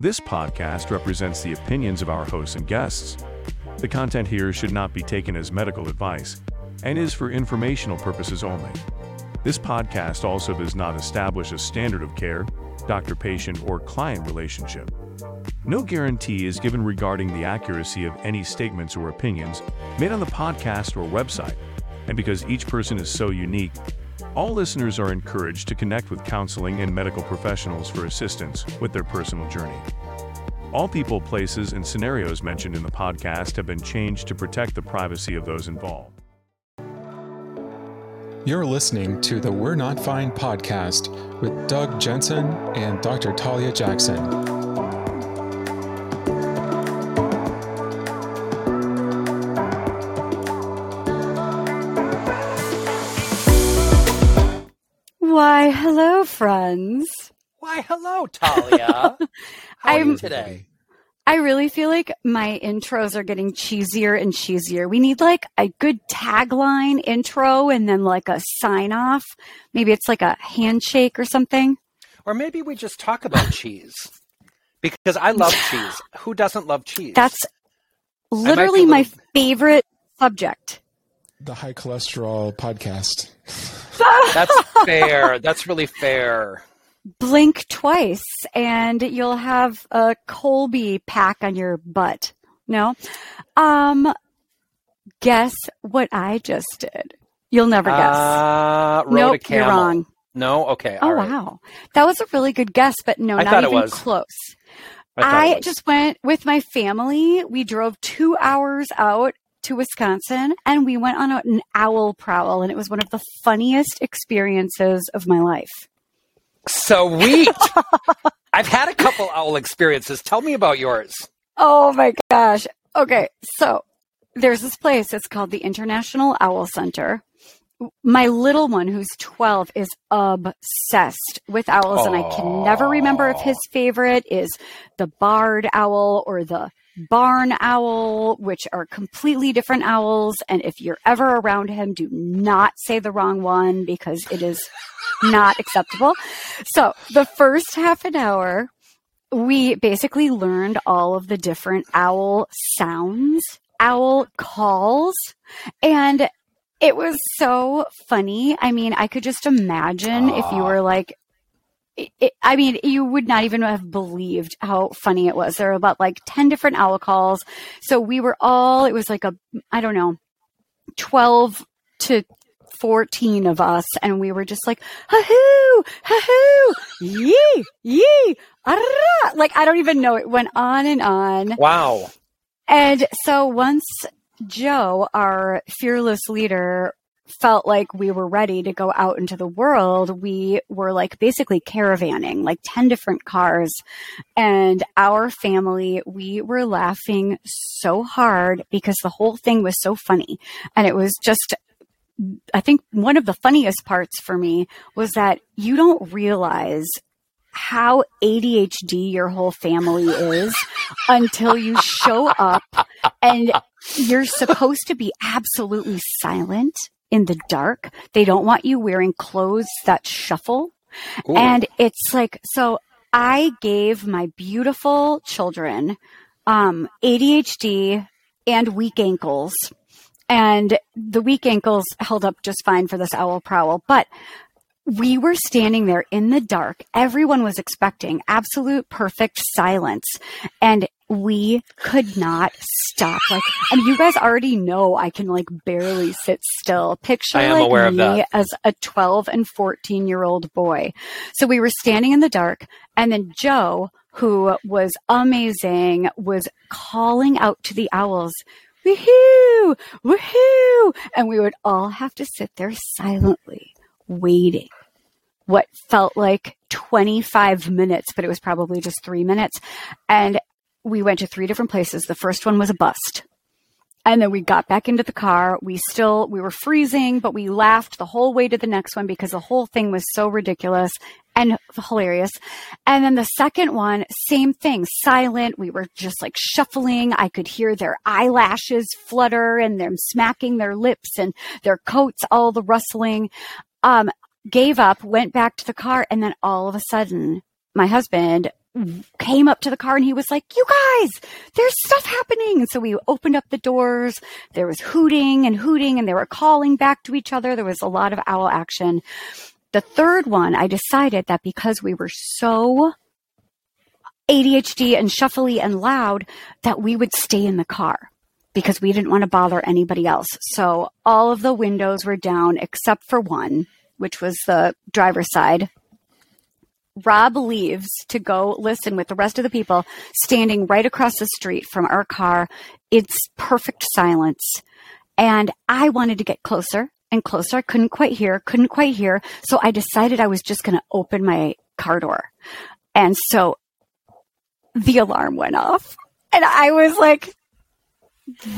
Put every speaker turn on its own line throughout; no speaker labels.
This podcast represents the opinions of our hosts and guests. The content here should not be taken as medical advice and is for informational purposes only. This podcast also does not establish a standard of care, doctor patient, or client relationship. No guarantee is given regarding the accuracy of any statements or opinions made on the podcast or website, and because each person is so unique, all listeners are encouraged to connect with counseling and medical professionals for assistance with their personal journey. All people, places, and scenarios mentioned in the podcast have been changed to protect the privacy of those involved.
You're listening to the We're Not Fine podcast with Doug Jensen and Dr. Talia Jackson.
Why, hello, friends.
Why, hello, Talia. How are
I'm-
you today?
I really feel like my intros are getting cheesier and cheesier. We need like a good tagline intro and then like a sign off. Maybe it's like a handshake or something.
Or maybe we just talk about cheese. Because I love cheese. Who doesn't love cheese?
That's literally my favorite subject.
The high cholesterol podcast.
That's fair. That's really fair.
Blink twice and you'll have a Colby pack on your butt. No? Um, guess what I just did? You'll never guess.
Uh, rode a
nope, you're wrong.
No? Okay.
Oh
all right.
wow, that was a really good guess, but no,
I
not even close.
I,
I, just went with my family. We drove two hours out to Wisconsin, and we went on an owl prowl, and it was one of the funniest experiences of my life.
Sweet. I've had a couple owl experiences. Tell me about yours.
Oh my gosh. Okay, so there's this place. It's called the International Owl Center. My little one, who's 12, is obsessed with owls, and I can never remember if his favorite is the barred owl or the barn owl, which are completely different owls. And if you're ever around him, do not say the wrong one because it is not acceptable. So the first half an hour, we basically learned all of the different owl sounds, owl calls, and it was so funny. I mean, I could just imagine if you were like, it, it- I mean, you would not even have believed how funny it was. There were about like 10 different owl calls. So we were all, it was like a, I don't know, 12 to 14 of us. And we were just like, ha-hoo, ha-hoo, yee, yee, ah, like, I don't even know. It went on and on.
Wow.
And so once Joe, our fearless leader, felt like we were ready to go out into the world, we were like basically caravanning, like 10 different cars. And our family, we were laughing so hard because the whole thing was so funny. And it was just, I think one of the funniest parts for me was that you don't realize how ADHD your whole family is until you show up and you're supposed to be absolutely silent in the dark. They don't want you wearing clothes that shuffle.
Ooh.
And it's like, so I gave my beautiful children um, ADHD and weak ankles. And the weak ankles held up just fine for this owl prowl. But we were standing there in the dark. Everyone was expecting absolute perfect silence. And we could not stop. Like, I mean, you guys already know I can like barely sit still. Picture like me
that.
as a 12 and 14 year old boy. So we were standing in the dark and then Joe, who was amazing, was calling out to the owls, woohoo, woohoo. And we would all have to sit there silently waiting what felt like 25 minutes, but it was probably just three minutes. And we went to three different places. The first one was a bust. And then we got back into the car. We still, we were freezing, but we laughed the whole way to the next one because the whole thing was so ridiculous and hilarious. And then the second one, same thing, silent. We were just like shuffling. I could hear their eyelashes flutter and them smacking their lips and their coats, all the rustling. Um, gave up, went back to the car, and then all of a sudden, my husband came up to the car and he was like, You guys, there's stuff happening. And so we opened up the doors. There was hooting and hooting, and they were calling back to each other. There was a lot of owl action. The third one, I decided that because we were so ADHD and shuffly and loud, that we would stay in the car because we didn't want to bother anybody else. So all of the windows were down except for one, which was the driver's side. Rob leaves to go listen with the rest of the people standing right across the street from our car. It's perfect silence. And I wanted to get closer and closer. I couldn't quite hear, couldn't quite hear. So I decided I was just going to open my car door. And so the alarm went off. And I was like,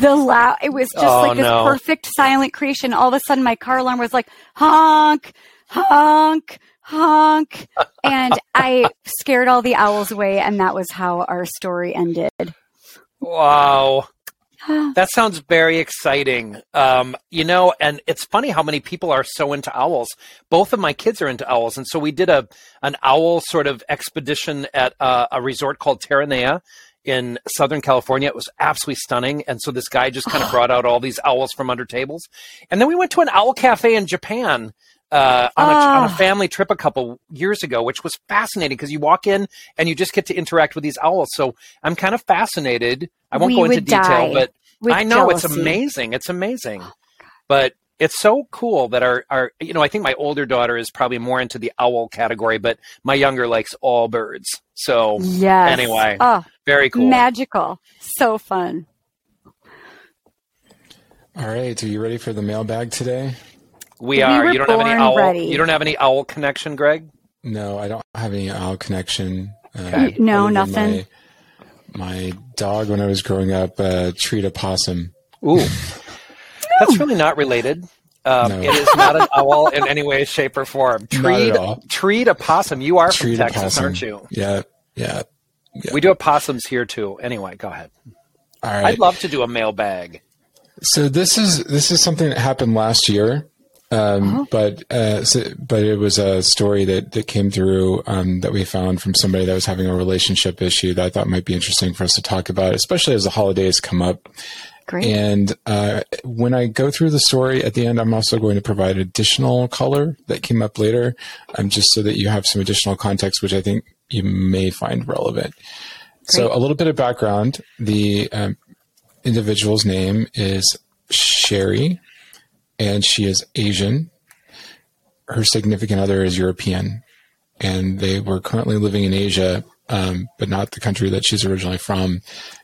the loud, it was just
Oh,
like this
no.
perfect silent creation. All of a sudden, my car alarm was like, honk, honk, honk. and I scared all the owls away. And that was how our story ended.
Wow. That sounds very exciting. Um, you know, and it's funny how many people are so into owls. Both of my kids are into owls, and so we did a an owl sort of expedition at uh, a resort called Terranea in Southern California. It was absolutely stunning, and so this guy just kind of brought out all these owls from under tables, and then we went to an owl cafe in Japan. Uh, on, a, on a family trip a couple years ago, which was fascinating because you walk in and you just get to interact with these owls. So I'm kind of fascinated. I won't
We
go into detail, but I know it's amazing. It's amazing. But it's so cool that our, our, you know, I think my older daughter is probably more into the owl category, but my younger likes all birds. So
Yes.
Anyway,
Oh,
very cool.
magical. So fun.
All right, are you ready for the mailbag today?
we
We
are.
were
you don't have any owl.
ready.
You don't have any owl connection, Greg?
No, I don't have any owl connection. Uh,
No, nothing?
My, my dog, when I was growing up, uh, treat a possum.
Ooh, that's really not related. Um,
No.
It is not an owl in any way, shape, or form.
Not at
Treat,
all.
treat a possum. You are
Treat
from Texas, aren't you?
Yeah, yeah.
We do have possums here too. Anyway, go ahead.
All right.
I'd love to do a mailbag.
So this is this is something that happened last year, um, but uh, so, but it was a story that that came through um, that we found from somebody that was having a relationship issue that I thought might be interesting for us to talk about, especially as the holidays come up.
Great.
And uh, when I go through the story at the end, I'm also going to provide additional color that came up later, um, just so that you have some additional context, which I think you may find relevant. So, a little bit of background: the um, individual's name is Sherry, and she is Asian. Her significant other is European, and they were currently living in Asia, um, but not the country that she's originally from,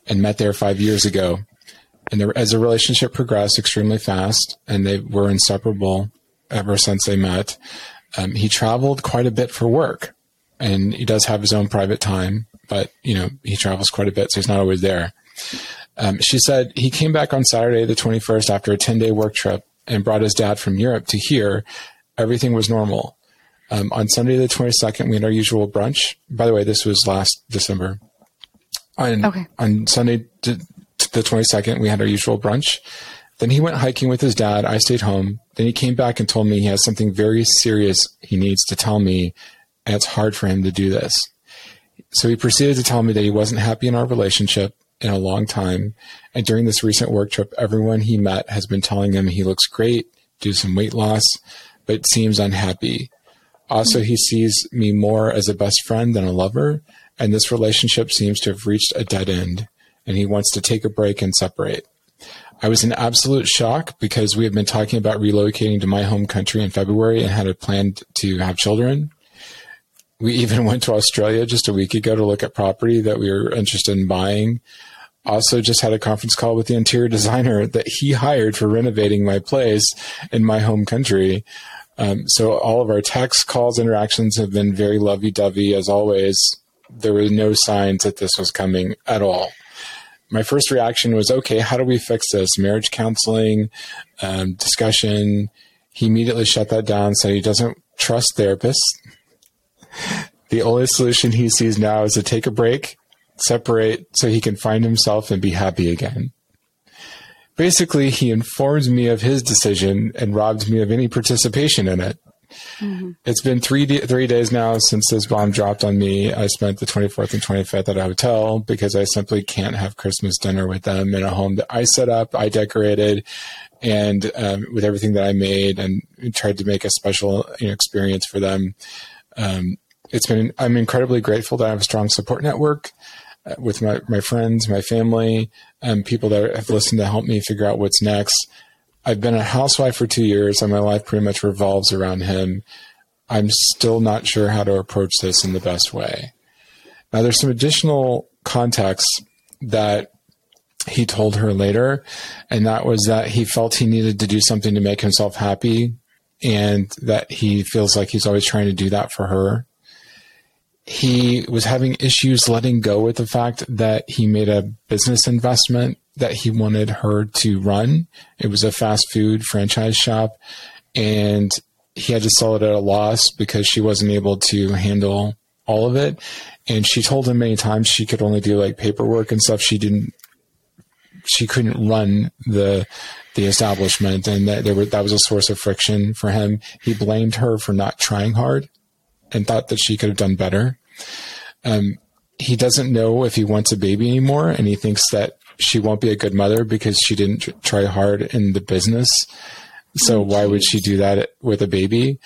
and met there five years ago. And there, as the relationship progressed extremely fast, and they were inseparable ever since they met. Um, he traveled quite a bit for work, and he does have his own private time, but you know he travels quite a bit, so he's not always there. Um, she said he came back on Saturday, the 21st, after a 10 day work trip and brought his dad from Europe to here. Everything was normal. Um, on Sunday, the 22nd, we had our usual brunch. By the way, this was last December. On,
Okay.
on Sunday, the 22nd, we had our usual brunch. Then he went hiking with his dad. I stayed home. Then he came back and told me he has something very serious he needs to tell me, and it's hard for him to do this. So he proceeded to tell me that he wasn't happy in our relationship in a long time. And during this recent work trip, everyone he met has been telling him he looks great, do some weight loss, but seems unhappy. Also, he sees me more as a best friend than a lover, and this relationship seems to have reached a dead end, and he wants to take a break and separate. I was in absolute shock because we had been talking about relocating to my home country in February and had a plan to have children. We even went to Australia just a week ago to look at property that we were interested in buying. Also, just had a conference call with the interior designer that he hired for renovating my place in my home country. Um, so, all of our text calls, interactions have been very lovey dovey as always. There were no signs that this was coming at all. My first reaction was, okay, how do we fix this? Marriage counseling, um, discussion. He immediately shut that down, said he doesn't trust therapists. The only solution he sees now is to take a break, separate so he can find himself and be happy again. Basically, he informs me of his decision and robs me of any participation in it. Mm-hmm. It's been three three days now since this bomb dropped on me. I spent the 24th and 25th at a hotel because I simply can't have Christmas dinner with them in a home that I set up, I decorated, and um, with everything that I made, and tried to make a special you know, experience for them. Um, it's been I'm incredibly grateful that I have a strong support network uh, with my, my friends, my family, and people that have listened to help me figure out what's next. I've been a housewife for two years, and my life pretty much revolves around him. I'm still not sure how to approach this in the best way. Now, there's some additional context that he told her later, and that was that he felt he needed to do something to make himself happy, and that he feels like he's always trying to do that for her. He was having issues letting go with the fact that he made a business investment that he wanted her to run. It was a fast food franchise shop, and he had to sell it at a loss because she wasn't able to handle all of it. And she told him many times she could only do like paperwork and stuff. She didn't, she couldn't run the the establishment, and that there were, that was a source of friction for him. He blamed her for not trying hard, and thought that she could have done better. Um, he doesn't know if he wants a baby anymore, and he thinks that she won't be a good mother because she didn't try hard in the business. So why would she do that with a baby?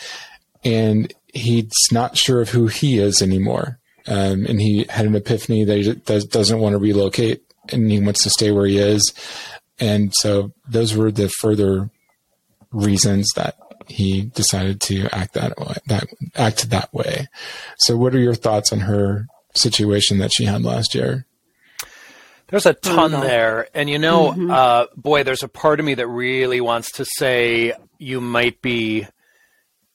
And he's not sure of who he is anymore. Um, and he had an epiphany that he doesn't want to relocate and he wants to stay where he is. And so those were the further reasons that he decided to act that way, that act that way. So what are your thoughts on her situation that she had last year?
There's a ton there. And you know, mm-hmm. uh, boy, there's a part of me that really wants to say you might be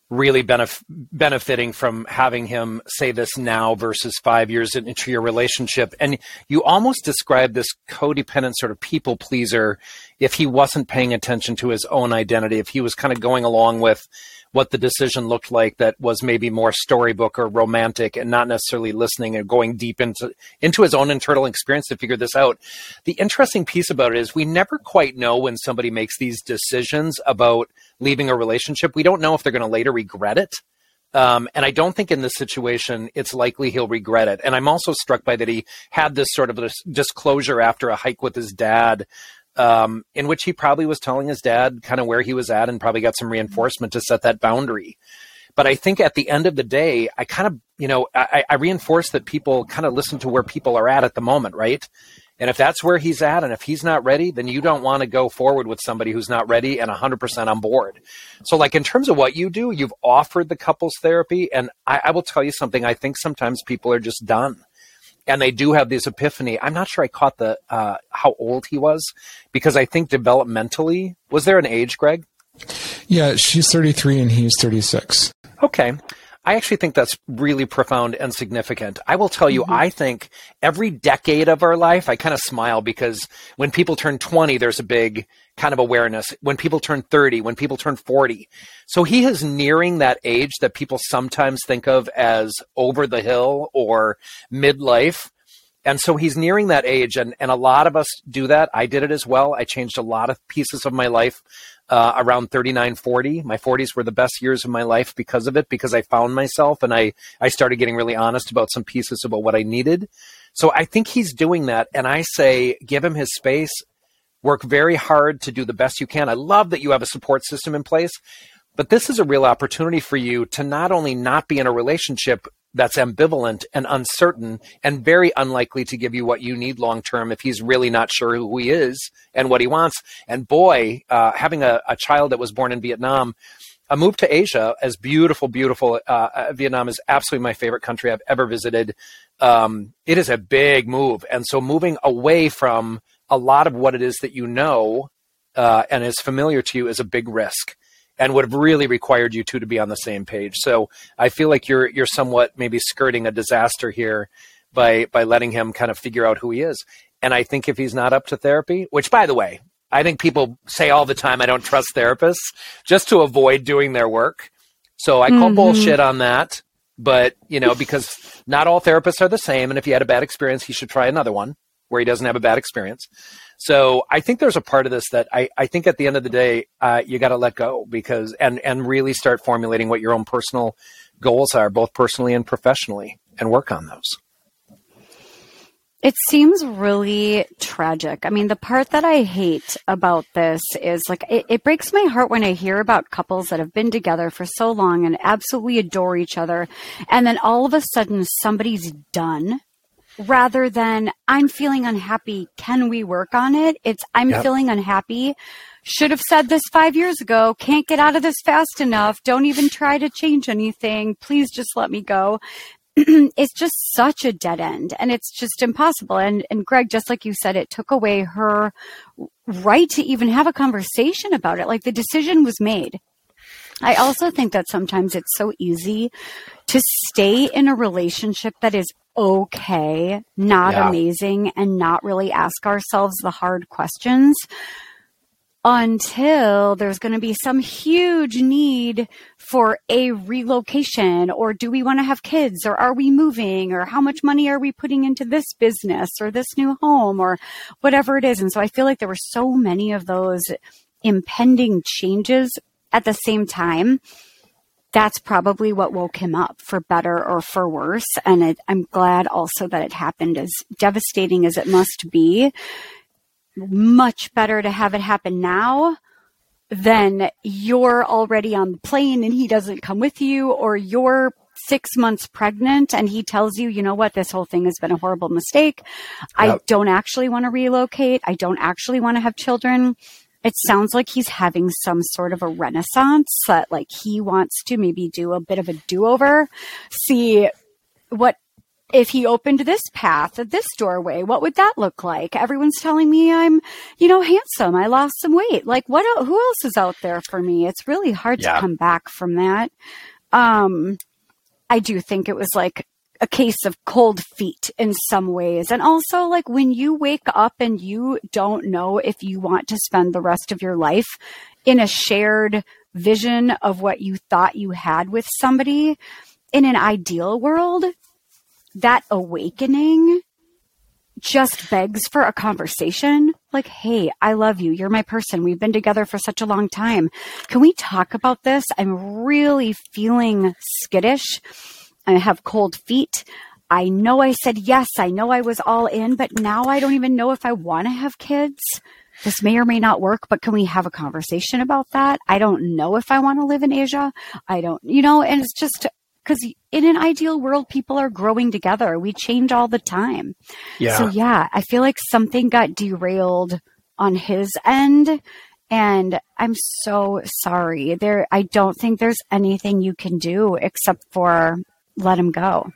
really benef- benefiting from having him say this now versus five years into your relationship. And you almost describe this codependent sort of people pleaser if he wasn't paying attention to his own identity, if he was kind of going along with what the decision looked like that was maybe more storybook or romantic and not necessarily listening and going deep into into his own internal experience to figure this out. The interesting piece about it is we never quite know when somebody makes these decisions about leaving a relationship. We don't know if they're going to later regret it. Um, and I don't think in this situation it's likely he'll regret it. And I'm also struck by that he had this sort of disclosure after a hike with his dad um, in which he probably was telling his dad kind of where he was at and probably got some reinforcement to set that boundary. But I think at the end of the day, I kind of, you know, I, I reinforce that people kind of listen to where people are at at the moment, right? And if that's where he's at, and if he's not ready, then you don't want to go forward with somebody who's not ready and 100% on board. So, like in terms of what you do, you've offered the couples therapy, and I, I will tell you something. I think sometimes people are just done and they do have this epiphany. I'm not sure I caught the uh, how old he was because I think developmentally was there an age, Greg?
Yeah, she's 33 and he's 36.
Okay. I actually think that's really profound and significant. I will tell you, mm-hmm. I think every decade of our life, I kind of smile because when people turn 20, there's a big kind of awareness. When people turn 30, when people turn 40. So he is nearing that age that people sometimes think of as over the hill or midlife. And so he's nearing that age, and, and a lot of us do that. I did it as well. I changed a lot of pieces of my life uh, around 39, 40. My 40s were the best years of my life because of it, because I found myself and I, I started getting really honest about some pieces about what I needed. So I think he's doing that. And I say, give him his space, work very hard to do the best you can. I love that you have a support system in place. But this is a real opportunity for you to not only not be in a relationship that's ambivalent and uncertain and very unlikely to give you what you need long term if he's really not sure who he is and what he wants. And boy, uh, having a, a, child that was born in Vietnam, a move to Asia, as beautiful, beautiful, uh, uh, Vietnam is absolutely my favorite country I've ever visited. Um, it is a big move. And so moving away from a lot of what it is that you know uh, and is familiar to you is a big risk and would have really required you two to be on the same page. So I feel like you're you're somewhat maybe skirting a disaster here by by letting him kind of figure out who he is. And I think if he's not up to therapy, which by the way, I think people say all the time I don't trust therapists just to avoid doing their work. So I call mm-hmm. bullshit on that. But, you know, because not all therapists are the same and if you had a bad experience, he should try another one where he doesn't have a bad experience. So I think there's a part of this that I, I think at the end of the day, uh, you got to let go because and and really start formulating what your own personal goals are, both personally and professionally, and work on those.
It seems really tragic. I mean, the part that I hate about this is like, it, it, breaks my heart when I hear about couples that have been together for so long and absolutely adore each other. And then all of a sudden somebody's done rather than I'm feeling unhappy. Can we work on it? It's I'm yep. feeling unhappy. Should have said this five years ago. Can't get out of this fast enough. Don't even try to change anything. Please just let me go. it's just such a dead end and it's just impossible. And, and Greg, just like you said, it took away her right to even have a conversation about it. Like the decision was made. I also think that sometimes it's so easy to stay in a relationship that is okay, not yeah. amazing, and not really ask ourselves the hard questions until there's going to be some huge need for a relocation or do we want to have kids or are we moving or how much money are we putting into this business or this new home or whatever it is and so i feel like there were so many of those impending changes at the same time that's probably what woke him up for better or for worse and it, i'm glad also that it happened as devastating as it must be much better to have it happen now than you're already on the plane and he doesn't come with you, or you're six months pregnant and he tells you, you know what, this whole thing has been a horrible mistake. Yep. I don't actually want to relocate. I don't actually want to have children. It sounds like he's having some sort of a renaissance that like he wants to maybe do a bit of a do over, see what if he opened this path, this doorway, what would that look like? Everyone's telling me I'm, you know, handsome. I lost some weight. Like what, who else is out there for me? It's really hard yeah. to come back from that. Um, I do think it was like a case of cold feet in some ways. And also like when you wake up and you don't know if you want to spend the rest of your life in a shared vision of what you thought you had with somebody in an ideal world, that awakening just begs for a conversation. Like, hey, I love you. You're my person. We've been together for such a long time. Can we talk about this? I'm really feeling skittish. I have cold feet. I know I said yes. I know I was all in, but now I don't even know if I want to have kids. This may or may not work, but can we have a conversation about that? I don't know if I want to live in Asia. I don't, you know, and it's just, because in an ideal world, people are growing together. We change all the time. Yeah. So yeah, I feel like something got derailed on his end. And I'm so sorry. There, I don't think there's anything you can do except for let him go.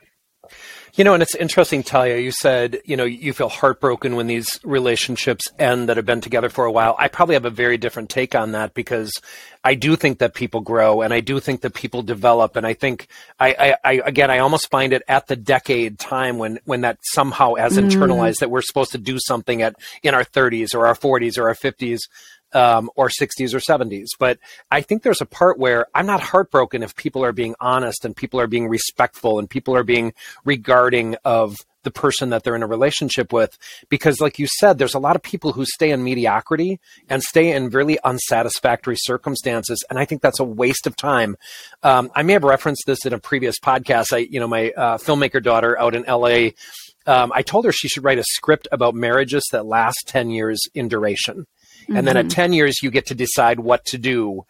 You know, and it's interesting, Talia. You said, you know, you feel heartbroken when these relationships end that have been together for a while. I probably have a very different take on that because I do think that people grow and I do think that people develop. And I think I, I, I again, I almost find it at the decade time when, when that somehow has mm. internalized that we're supposed to do something at, in our 30s or our 40s or our 50s um, or 60s or 70s. But I think there's a part where I'm not heartbroken if people are being honest and people are being respectful and people are being regarding of the person that they're in a relationship with. Because, like you said, there's a lot of people who stay in mediocrity and stay in really unsatisfactory circumstances. And I think that's a waste of time. Um, I may have referenced this in a previous podcast. I, you know, my uh, filmmaker daughter out in LA. Um, I told her she should write a script about marriages that last 10 years in duration. Mm-hmm. And then at mm-hmm. 10 years, you get to decide what to do.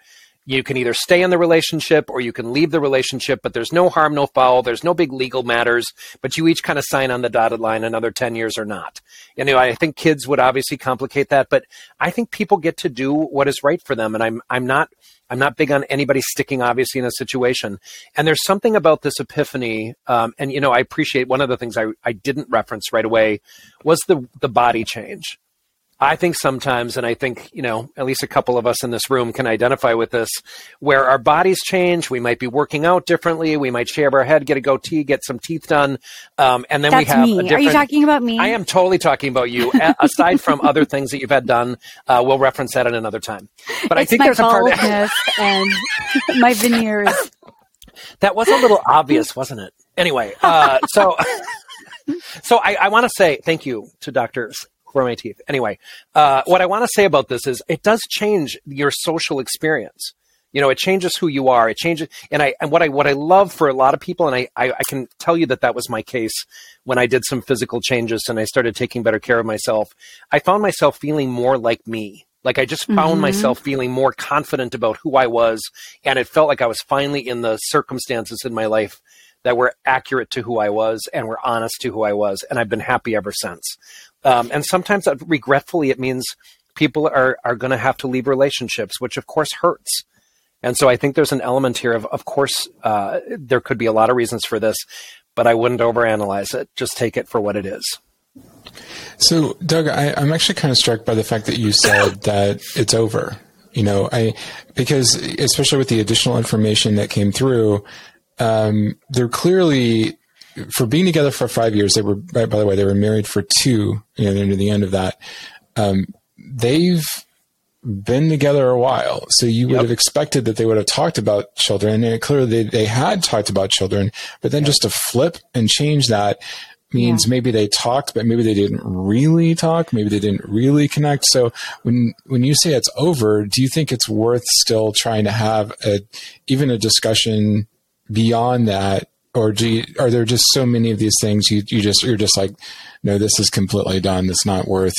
You can either stay in the relationship or you can leave the relationship, but there's no harm, no foul. There's no big legal matters, but you each kind of sign on the dotted line another 10 years or not. You know, I think kids would obviously complicate that, but I think people get to do what is right for them. And I'm, I'm not, I'm not big on anybody sticking obviously in a situation. And there's something about this epiphany. Um, and, you know, I appreciate one of the things I, I didn't reference right away was the, the body change I think sometimes, and I think, you know, at least a couple of us in this room can identify with this, where our bodies change. We might be working out differently. We might shave our head, get a goatee, get some teeth done. Um, and then
That's
we have
me.
a different.
Are you talking about me?
I am totally talking about you. aside from other things that you've had done, uh, we'll reference that at another time.
But it's I think there's a part of and my veneers.
That was a little obvious, wasn't it? Anyway, uh, so. so I, I want to say thank you to doctors for my teeth. Anyway, uh, what I want to say about this is it does change your social experience. You know, it changes who you are. It changes, and I and what I what I love for a lot of people, and I, I I can tell you that that was my case when I did some physical changes and I started taking better care of myself. I found myself feeling more like me. Like I just found mm-hmm. myself feeling more confident about who I was, and it felt like I was finally in the circumstances in my life that were accurate to who I was and were honest to who I was, and I've been happy ever since. Um, and sometimes, uh, regretfully, it means people are are going to have to leave relationships, which of course hurts. And so I think there's an element here of, of course, uh, there could be a lot of reasons for this, but I wouldn't overanalyze it. Just take it for what it is.
So, Doug, I, I'm actually kind of struck by the fact that you said that it's over. You know, I because especially with the additional information that came through, um, they're clearly for being together for five years. They were, by, by the way, they were married for two. You know, near the end of that, um, they've been together a while. So you would yep. have expected that they would have talked about children. And clearly they, they had talked about children, but then yep. just to flip and change that means yeah. maybe they talked, but maybe they didn't really talk. Maybe they didn't really connect. So when, when you say it's over, do you think it's worth still trying to have a, even a discussion beyond that? Or do you, are there just so many of these things you, you just, you're just like, no, this is completely done. It's not worth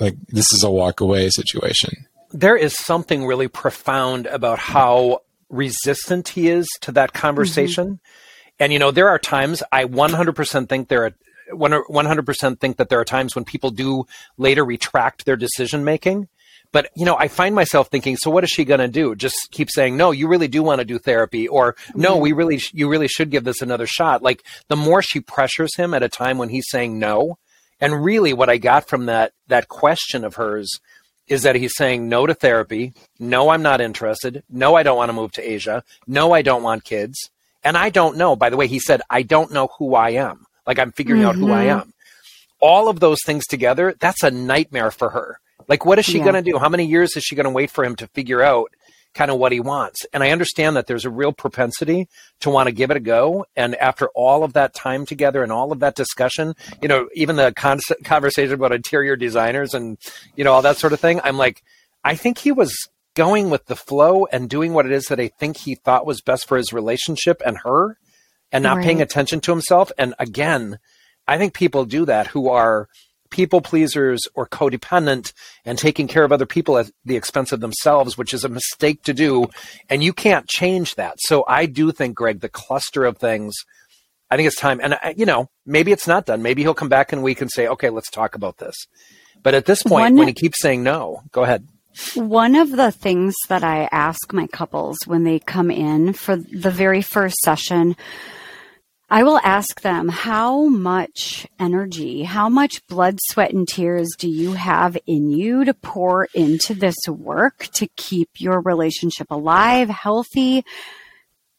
like, this is a walk away situation
there is something really profound about how resistant he is to that conversation. Mm-hmm. And you know, there are times I 100% think there are 100% think that there are times when people do later retract their decision making. But you know, I find myself thinking, so what is she going to do? Just keep saying, no, you really do want to do therapy, or no, we really, you really should give this another shot. Like the more she pressures him at a time when he's saying no, and really, what I got from that that question of hers is that he's saying no to therapy. No, I'm not interested. No, I don't want to move to Asia. No, I don't want kids. And I don't know. By the way, he said, I don't know who I am. Like I'm figuring mm-hmm. out who I mm-hmm. am. All of those things together, that's a nightmare for her. Like, what is she yeah. going to do? How many years is she going to wait for him to figure out kind of what he wants. And I understand that there's a real propensity to want to give it a go. And after all of that time together and all of that discussion, you know, even the con- conversation about interior designers and, you know, all that sort of thing, I'm like, I think he was going with the flow and doing what it is that I think he thought was best for his relationship and her and not right. paying attention to himself. And again, I think people do that who are people pleasers or codependent and taking care of other people at the expense of themselves, which is a mistake to do. And you can't change that. So I do think, Greg, the cluster of things, I think it's time. And, uh, you know, maybe it's not done. Maybe he'll come back and we can say, okay, let's talk about this. But at this point, One, when he keeps saying no, go ahead.
One of the things that I ask my couples when they come in for the very first session I will ask them, how much energy, how much blood, sweat, and tears do you have in you to pour into this work to keep your relationship alive, healthy?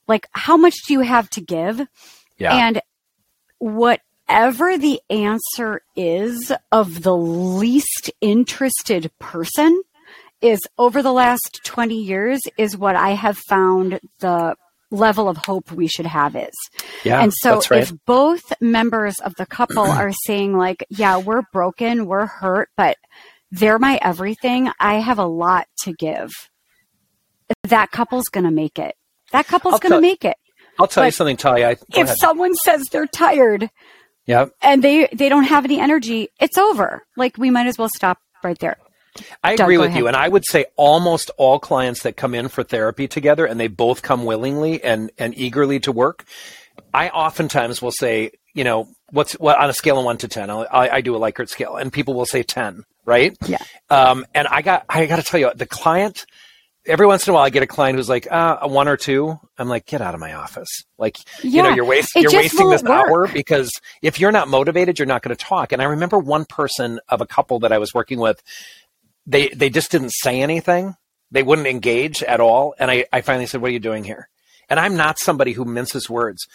Like, how much do you have to give? Yeah. And whatever the answer is of the least interested person is over the last 20 years is what I have found the level of hope we should have is. Yeah, and so right. if both members of the couple are saying like, yeah, we're broken, we're hurt, but they're my everything, I have a lot to give. That couple's going to make it. That couple's going to make it.
I'll tell but you something, Talia.
if ahead. someone says they're tired,
yeah,
And they they don't have any energy, it's over. Like we might as well stop right there.
I Doug, agree with ahead. you. And I would say almost all clients that come in for therapy together and they both come willingly and, and eagerly to work, I oftentimes will say, you know, what's what on a scale of one to 10, I, I do a Likert scale and people will say 10, right?
Yeah.
Um, and I got, I got to tell you, the client, every once in a while I get a client who's like, uh, a one or two. I'm like, get out of my office. Like, yeah, you know, you're, waste, you're wasting this work. hour because if you're not motivated, you're not going to talk. And I remember one person of a couple that I was working with, they they just didn't say anything. They wouldn't engage at all. And I, I finally said, What are you doing here? And I'm not somebody who minces words.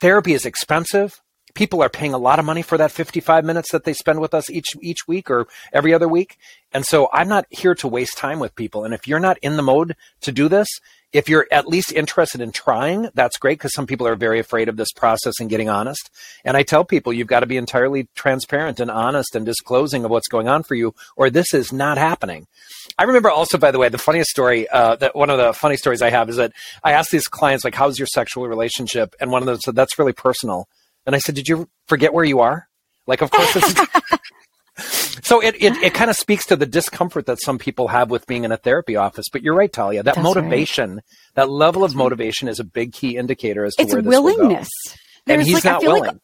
Therapy is expensive. People are paying a lot of money for that 55 minutes that they spend with us each each week or every other week. And so I'm not here to waste time with people. And if you're not in the mode to do this, if you're at least interested in trying, that's great because some people are very afraid of this process and getting honest. And I tell people you've got to be entirely transparent and honest and disclosing of what's going on for you, or this is not happening. I remember also, by the way, the funniest story, uh, that one of the funny stories I have is that I asked these clients, like, how's your sexual relationship? And one of them said, that's really personal. And I said, did you forget where you are? Like, of course, this is, so it, it, it kind of speaks to the discomfort that some people have with being in a therapy office. But you're right, Talia. That That's motivation, right. that level of motivation is a big key indicator as to
it's
where this
willingness.
Will go. and he's like, not willing.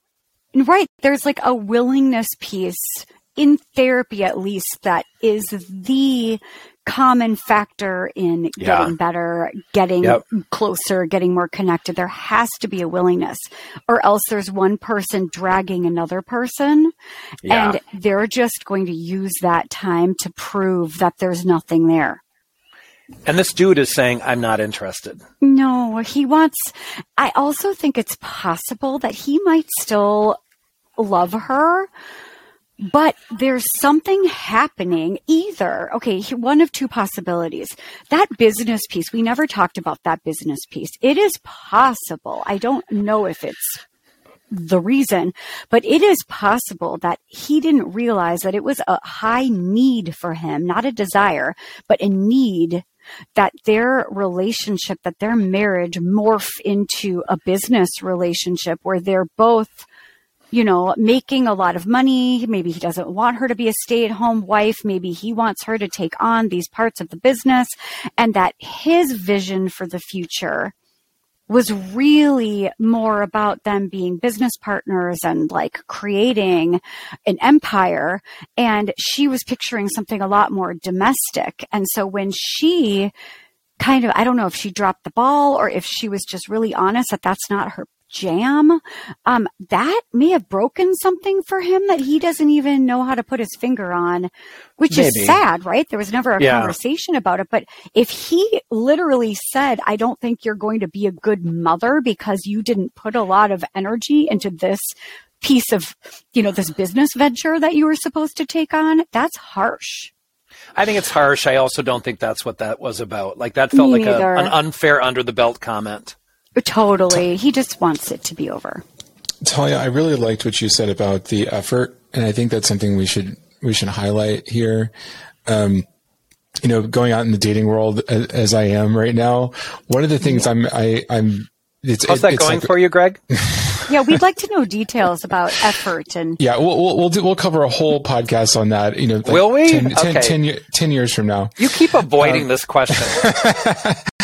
Like, right. There's like a willingness piece in therapy, at least, that is the common factor in yeah. getting better, getting yep. closer, getting more connected. There has to be a willingness, or else there's one person dragging another person, yeah. and they're just going to use that time to prove that there's nothing there.
And this dude is saying, I'm not interested.
No, he wants. I also think it's possible that he might still love her but there's something happening either. Okay, one of two possibilities. That business piece, we never talked about that business piece. It is possible. I don't know if it's the reason, but it is possible that he didn't realize that it was a high need for him, not a desire, but a need that their relationship, that their marriage morph into a business relationship where they're both you know, making a lot of money. Maybe he doesn't want her to be a stay at home wife. Maybe he wants her to take on these parts of the business and that his vision for the future was really more about them being business partners and like creating an empire. And she was picturing something a lot more domestic. And so when she kind of, I don't know if she dropped the ball or if she was just really honest that that's not her jam, um, that may have broken something for him that he doesn't even know how to put his finger on, which Maybe. is sad, right? There was never a yeah. conversation about it. But if he literally said, I don't think you're going to be a good mother because you didn't put a lot of energy into this piece of, you know, this business venture that you were supposed to take on, that's harsh.
I think it's harsh. I also don't think that's what that was about. Like that felt Me like a, an unfair under the belt comment.
Totally. He just wants it to be over.
Talia, I really liked what you said about the effort, and I think that's something we should we should highlight here. Um, you know, going out in the dating world as, as, I am right now, one of the things I'm I, I'm
it's, How's that it's going like, for you, Greg?
yeah, we'd like to know details about effort and.
Yeah, we'll we'll we'll, do, we'll cover a whole podcast on that. You know, like
will we?
10, okay. 10, 10, 10, years from now.
You keep avoiding um, this question.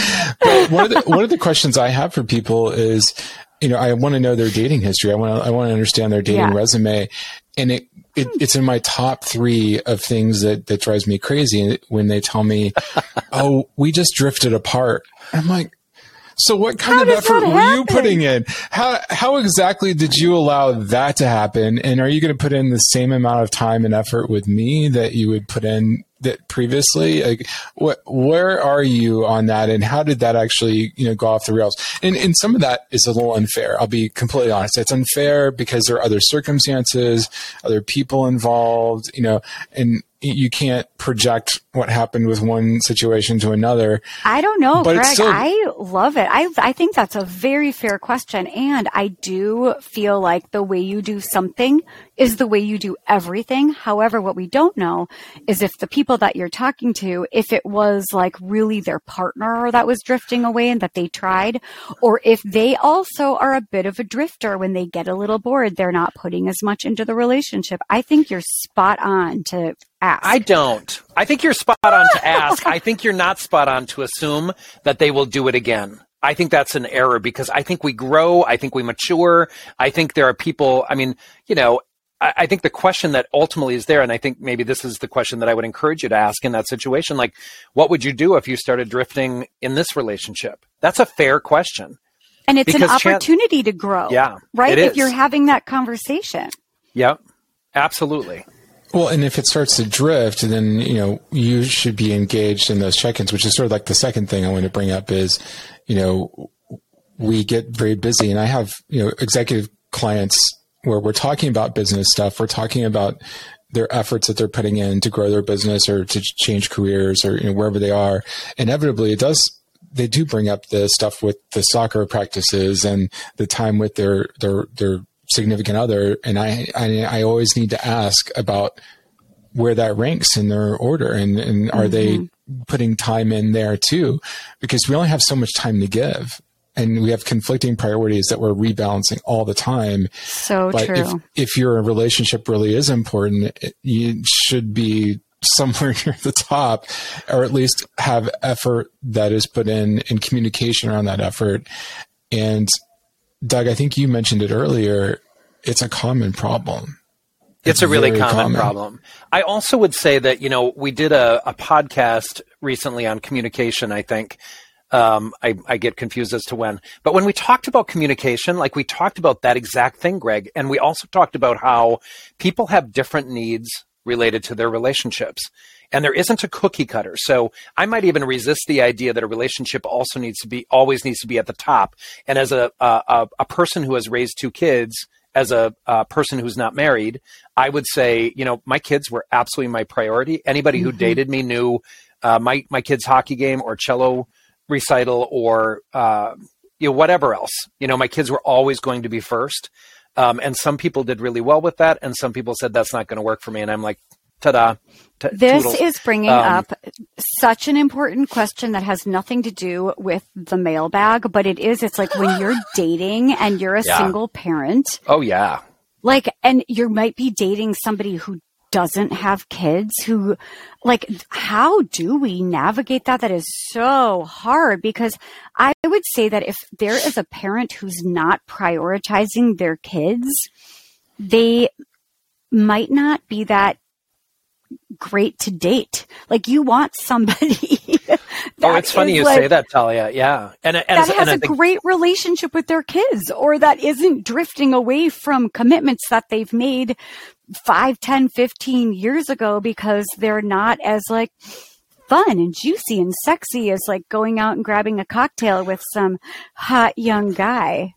one of the one of the questions I have for people is, you know, I want to know their dating history. I want to I want to understand their dating yeah. resume, and it, it, it's in my top three of things that that drives me crazy when they tell me, "Oh, we just drifted apart." I'm like, so what kind how of effort were you putting in? How how exactly did you allow that to happen? And are you going to put in the same amount of time and effort with me that you would put in that previously? Like, where are you on that, and how did that actually, you know, go off the rails? And and some of that is a little unfair. I'll be completely honest. It's unfair because there are other circumstances, other people involved, you know, and you can't project what happened with one situation to another.
I don't know, but Greg. Still... I love it. I I think that's a very fair question, and I do feel like the way you do something is the way you do everything. However, what we don't know is if the people that you're talking to, if it was like really their partner that was drifting away and that they tried, or if they also are a bit of a drifter when they get a little bored, they're not putting as much into the relationship. I think you're spot on to ask.
I don't. I think you're spot on to ask. I think you're not spot on to assume that they will do it again. I think that's an error because I think we grow. I think we mature. I think there are people, I mean, you know, I, think the question that ultimately is there, and I think maybe this is the question that I would encourage you to ask in that situation, like, what would you do if you started drifting in this relationship? That's a fair question.
And it's because an opportunity to grow.
Yeah.
Right? If you're having that conversation.
Yep. Absolutely.
Well, and if it starts to drift, then you know you should be engaged in those check-ins, which is sort of like the second thing I want to bring up is, you know, we get very busy, and I have you know executive clients where we're talking about business stuff, we're talking about their efforts that they're putting in to grow their business or to change careers or you know, wherever they are. Inevitably, it does they do bring up the stuff with the soccer practices and the time with their their their significant other, and I I, I always need to ask about where that ranks in their order, and and are mm-hmm. they putting time in there too? Because we only have so much time to give. And we have conflicting priorities that we're rebalancing all the time.
So
but
true.
If, if your relationship really is important, you should be somewhere near the top, or at least have effort that is put in in communication around that effort. And Doug, I think you mentioned it earlier. It's a common problem.
It's, it's a really common, common, problem. I also would say that, you know, we did a, a podcast recently on communication, I think. Um, I, I, get confused as to when. But when we talked about communication, like we talked about that exact thing, Greg, and we also talked about how people have different needs related to their relationships. And there isn't a cookie cutter. So I might even resist the idea that a relationship also needs to be, always needs to be at the top. And as a, a, a person who has raised two kids, as a, a, person who's not married, I would say, you know, my kids were absolutely my priority. Anybody who mm-hmm. dated me knew uh, my my kid's hockey game or cello recital or uh, you know whatever else. You know, my kids were always going to be first. Um, and some people did really well with that, and some people said that's not going to work for me. And I'm like, ta-da.
T- this toodles. is bringing um, up such an important question that has nothing to do with the mailbag, but it is. It's like when you're dating and you're a yeah. single parent.
Oh yeah.
Like, and you might be dating somebody who doesn't have kids who like how do we navigate that that is so hard because i would say that if there is a parent who's not prioritizing their kids they might not be that great to date. Like you want somebody.
oh, it's funny you like, say that, Talia. Yeah,
and, and that has and a great relationship with their kids, or that isn't drifting away from commitments that they've made 5, 10, 15 years ago because they're not as like fun and juicy and sexy as like going out and grabbing a cocktail with some hot young guy.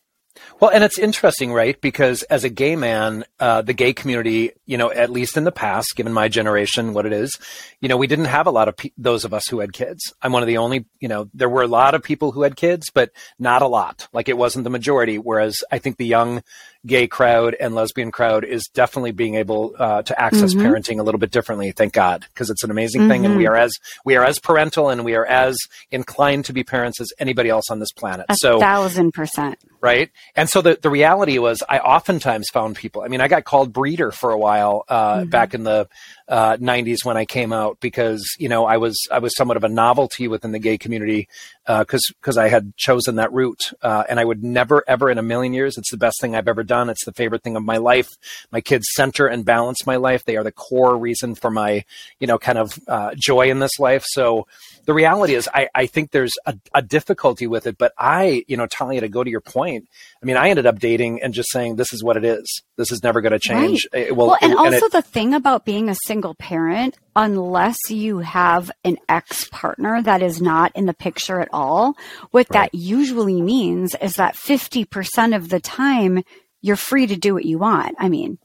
Well, and it's interesting, right? Because as a gay man, uh, the gay community, you know, at least in the past, given my generation, what it is, you know, we didn't have a lot of pe- those of us who had kids. I'm one of the only, you know, there were a lot of people who had kids, but not a lot. Like it wasn't the majority. Whereas I think the young gay crowd and lesbian crowd is definitely being able uh, to access mm-hmm. parenting a little bit differently. Thank God, because it's an amazing mm-hmm. thing, and we mm-hmm. are as we are as parental and we are as inclined to be parents as anybody else on this planet.
A so thousand percent
right. And so the the reality was, I oftentimes found people. I mean, I got called breeder for a while uh, mm-hmm. back in the uh, 90s when I came out because you know I was I was somewhat of a novelty within the gay community because uh, because I had chosen that route uh, and I would never ever in a million years it's the best thing I've ever done. It's the favorite thing of my life. My kids center and balance my life. They are the core reason for my you know kind of uh, joy in this life. So the reality is I, I think there's a, a, difficulty with it but I you know Talia to go to your point I mean I ended up dating and just saying this is what it is this is never going to change
right. well, well and it, also and it, the thing about being a single parent, unless you have an ex partner that is not in the picture at all, what right. that usually means is that 50% of the time you're free to do what you want. I mean,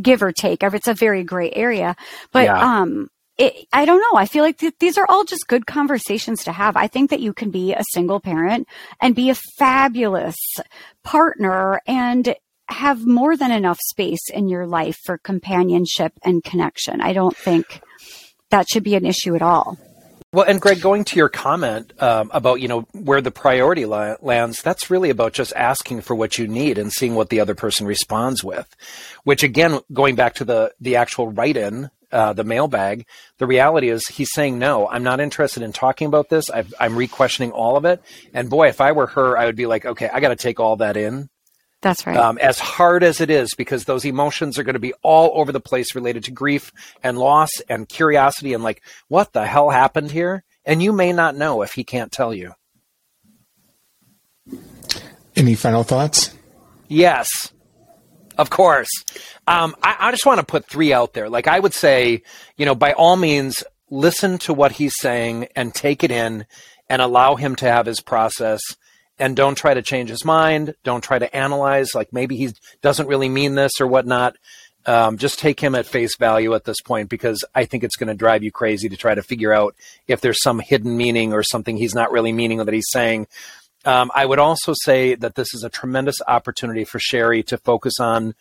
give or take. It's a very gray area, but, yeah. um, it, I don't know. I feel like th- these are all just good conversations to have. I think that you can be a single parent and be a fabulous partner and have more than enough space in your life for companionship and connection. I don't think that should be an issue at all.
Well, and Greg, going to your comment um, about you know where the priority la- lands, that's really about just asking for what you need and seeing what the other person responds with. Which again, going back to the the actual write-in, uh, the mailbag, the reality is he's saying no. I'm not interested in talking about this. i am re-questioning all of it. And boy, if I were her, I would be like, okay, I got to take all that in
that's right.
Um, as hard as it is, because those emotions are going to be all over the place related to grief and loss and curiosity and like, what the hell happened here? And you may not know if he can't tell you.
Any final thoughts?
Yes, of course. Um, I, I just want to put three out there. Like I would say, you know, by all means, listen to what he's saying and take it in and allow him to have his process and don't try to change his mind. Don't try to analyze, like maybe he doesn't really mean this or whatnot. Um, just take him at face value at this point because I think it's going to drive you crazy to try to figure out if there's some hidden meaning or something he's not really meaning or that he's saying. Um, I would also say that this is a tremendous opportunity for Sherry to focus on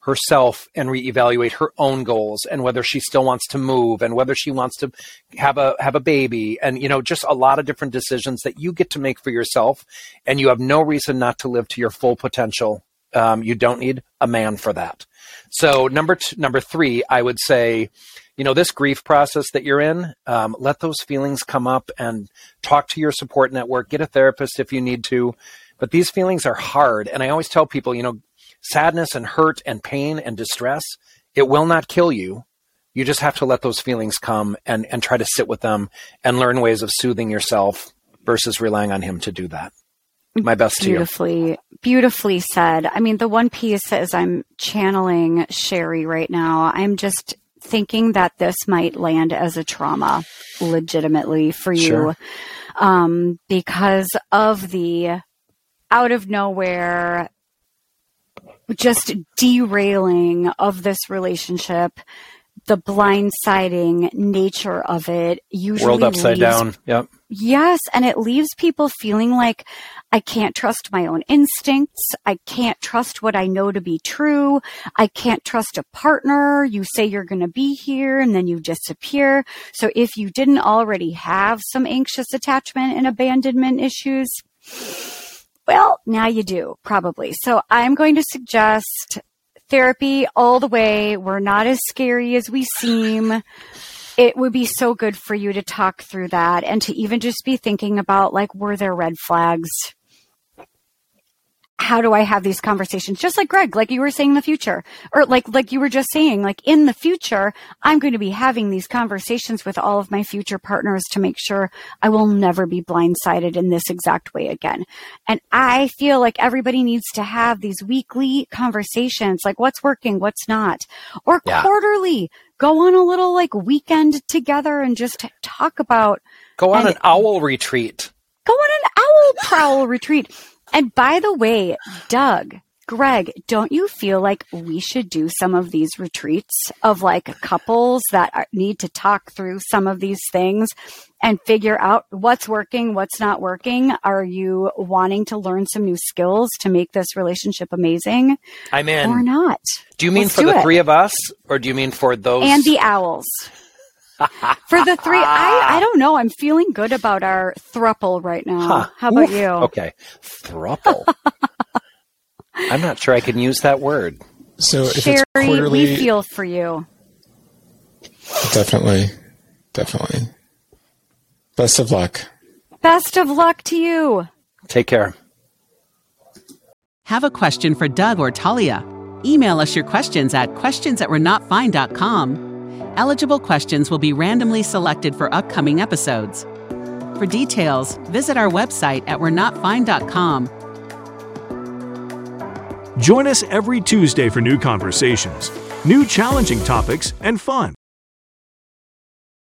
herself and reevaluate her own goals and whether she still wants to move and whether she wants to have a have a baby and you know just a lot of different decisions that you get to make for yourself and you have no reason not to live to your full potential. Um, you don't need a man for that. So number two, number three i would say you know this grief process that you're in um, let those feelings come up and talk to your support network get a therapist if you need to. But these feelings are hard. And i always tell people you know sadness and hurt and pain and distress, it will not kill you. You just have to let those feelings come and, and try to sit with them and learn ways of soothing yourself versus relying on him to do that. My best
beautifully,
to you.
Beautifully said. I mean, the one piece as I'm channeling Sherry right now, I'm just thinking that this might land as a trauma legitimately for you sure. um, because of the out of nowhere just derailing of this relationship, the blindsiding nature of it usually
world upside leaves, down. Yep.
Yes, and it leaves people feeling like I can't trust my own instincts. I can't trust what I know to be true. I can't trust a partner. You say you're going to be here and then you disappear. So if you didn't already have some anxious attachment and abandonment issues, well, now you do, probably. So I'm going to suggest therapy all the way. We're not as scary as we seem. It would be so good for you to talk through that and to even just be thinking about like, were there red flags? How do I have these conversations? Just like Greg, like you were saying in the future, or like, like you were just saying, like in the future, I'm going to be having these conversations with all of my future partners to make sure I will never be blindsided in this exact way again. And I feel like everybody needs to have these weekly conversations, like what's working, what's not, or yeah. quarterly. Go on a little like weekend together and just talk about.
Go on an owl retreat.
Go on an owl prowl retreat and by the way, Doug, Greg, don't you feel like we should do some of these retreats of like couples that are, need to talk through some of these things and figure out what's working, what's not working? Are you wanting to learn some new skills to make this relationship amazing?
I'm in.
Or not?
Do you mean Let's for the it. three of us or do you mean for those?
And the owls. For the three, I, I don't know. I'm feeling good about our thruple right now. Huh. How about Oof. you?
Okay. Thruple. I'm not sure I can use that word.
So if
Sherry,
it's quarterly,
we feel for you.
Definitely. Definitely. Best of luck.
Best of luck to you.
Take care.
Have a question for Doug or Talia? Email us your questions at questions at we're not fine.com Eligible questions will be randomly selected for upcoming episodes. For details, visit our website at we're
Join us every Tuesday for new conversations, new challenging topics, and fun.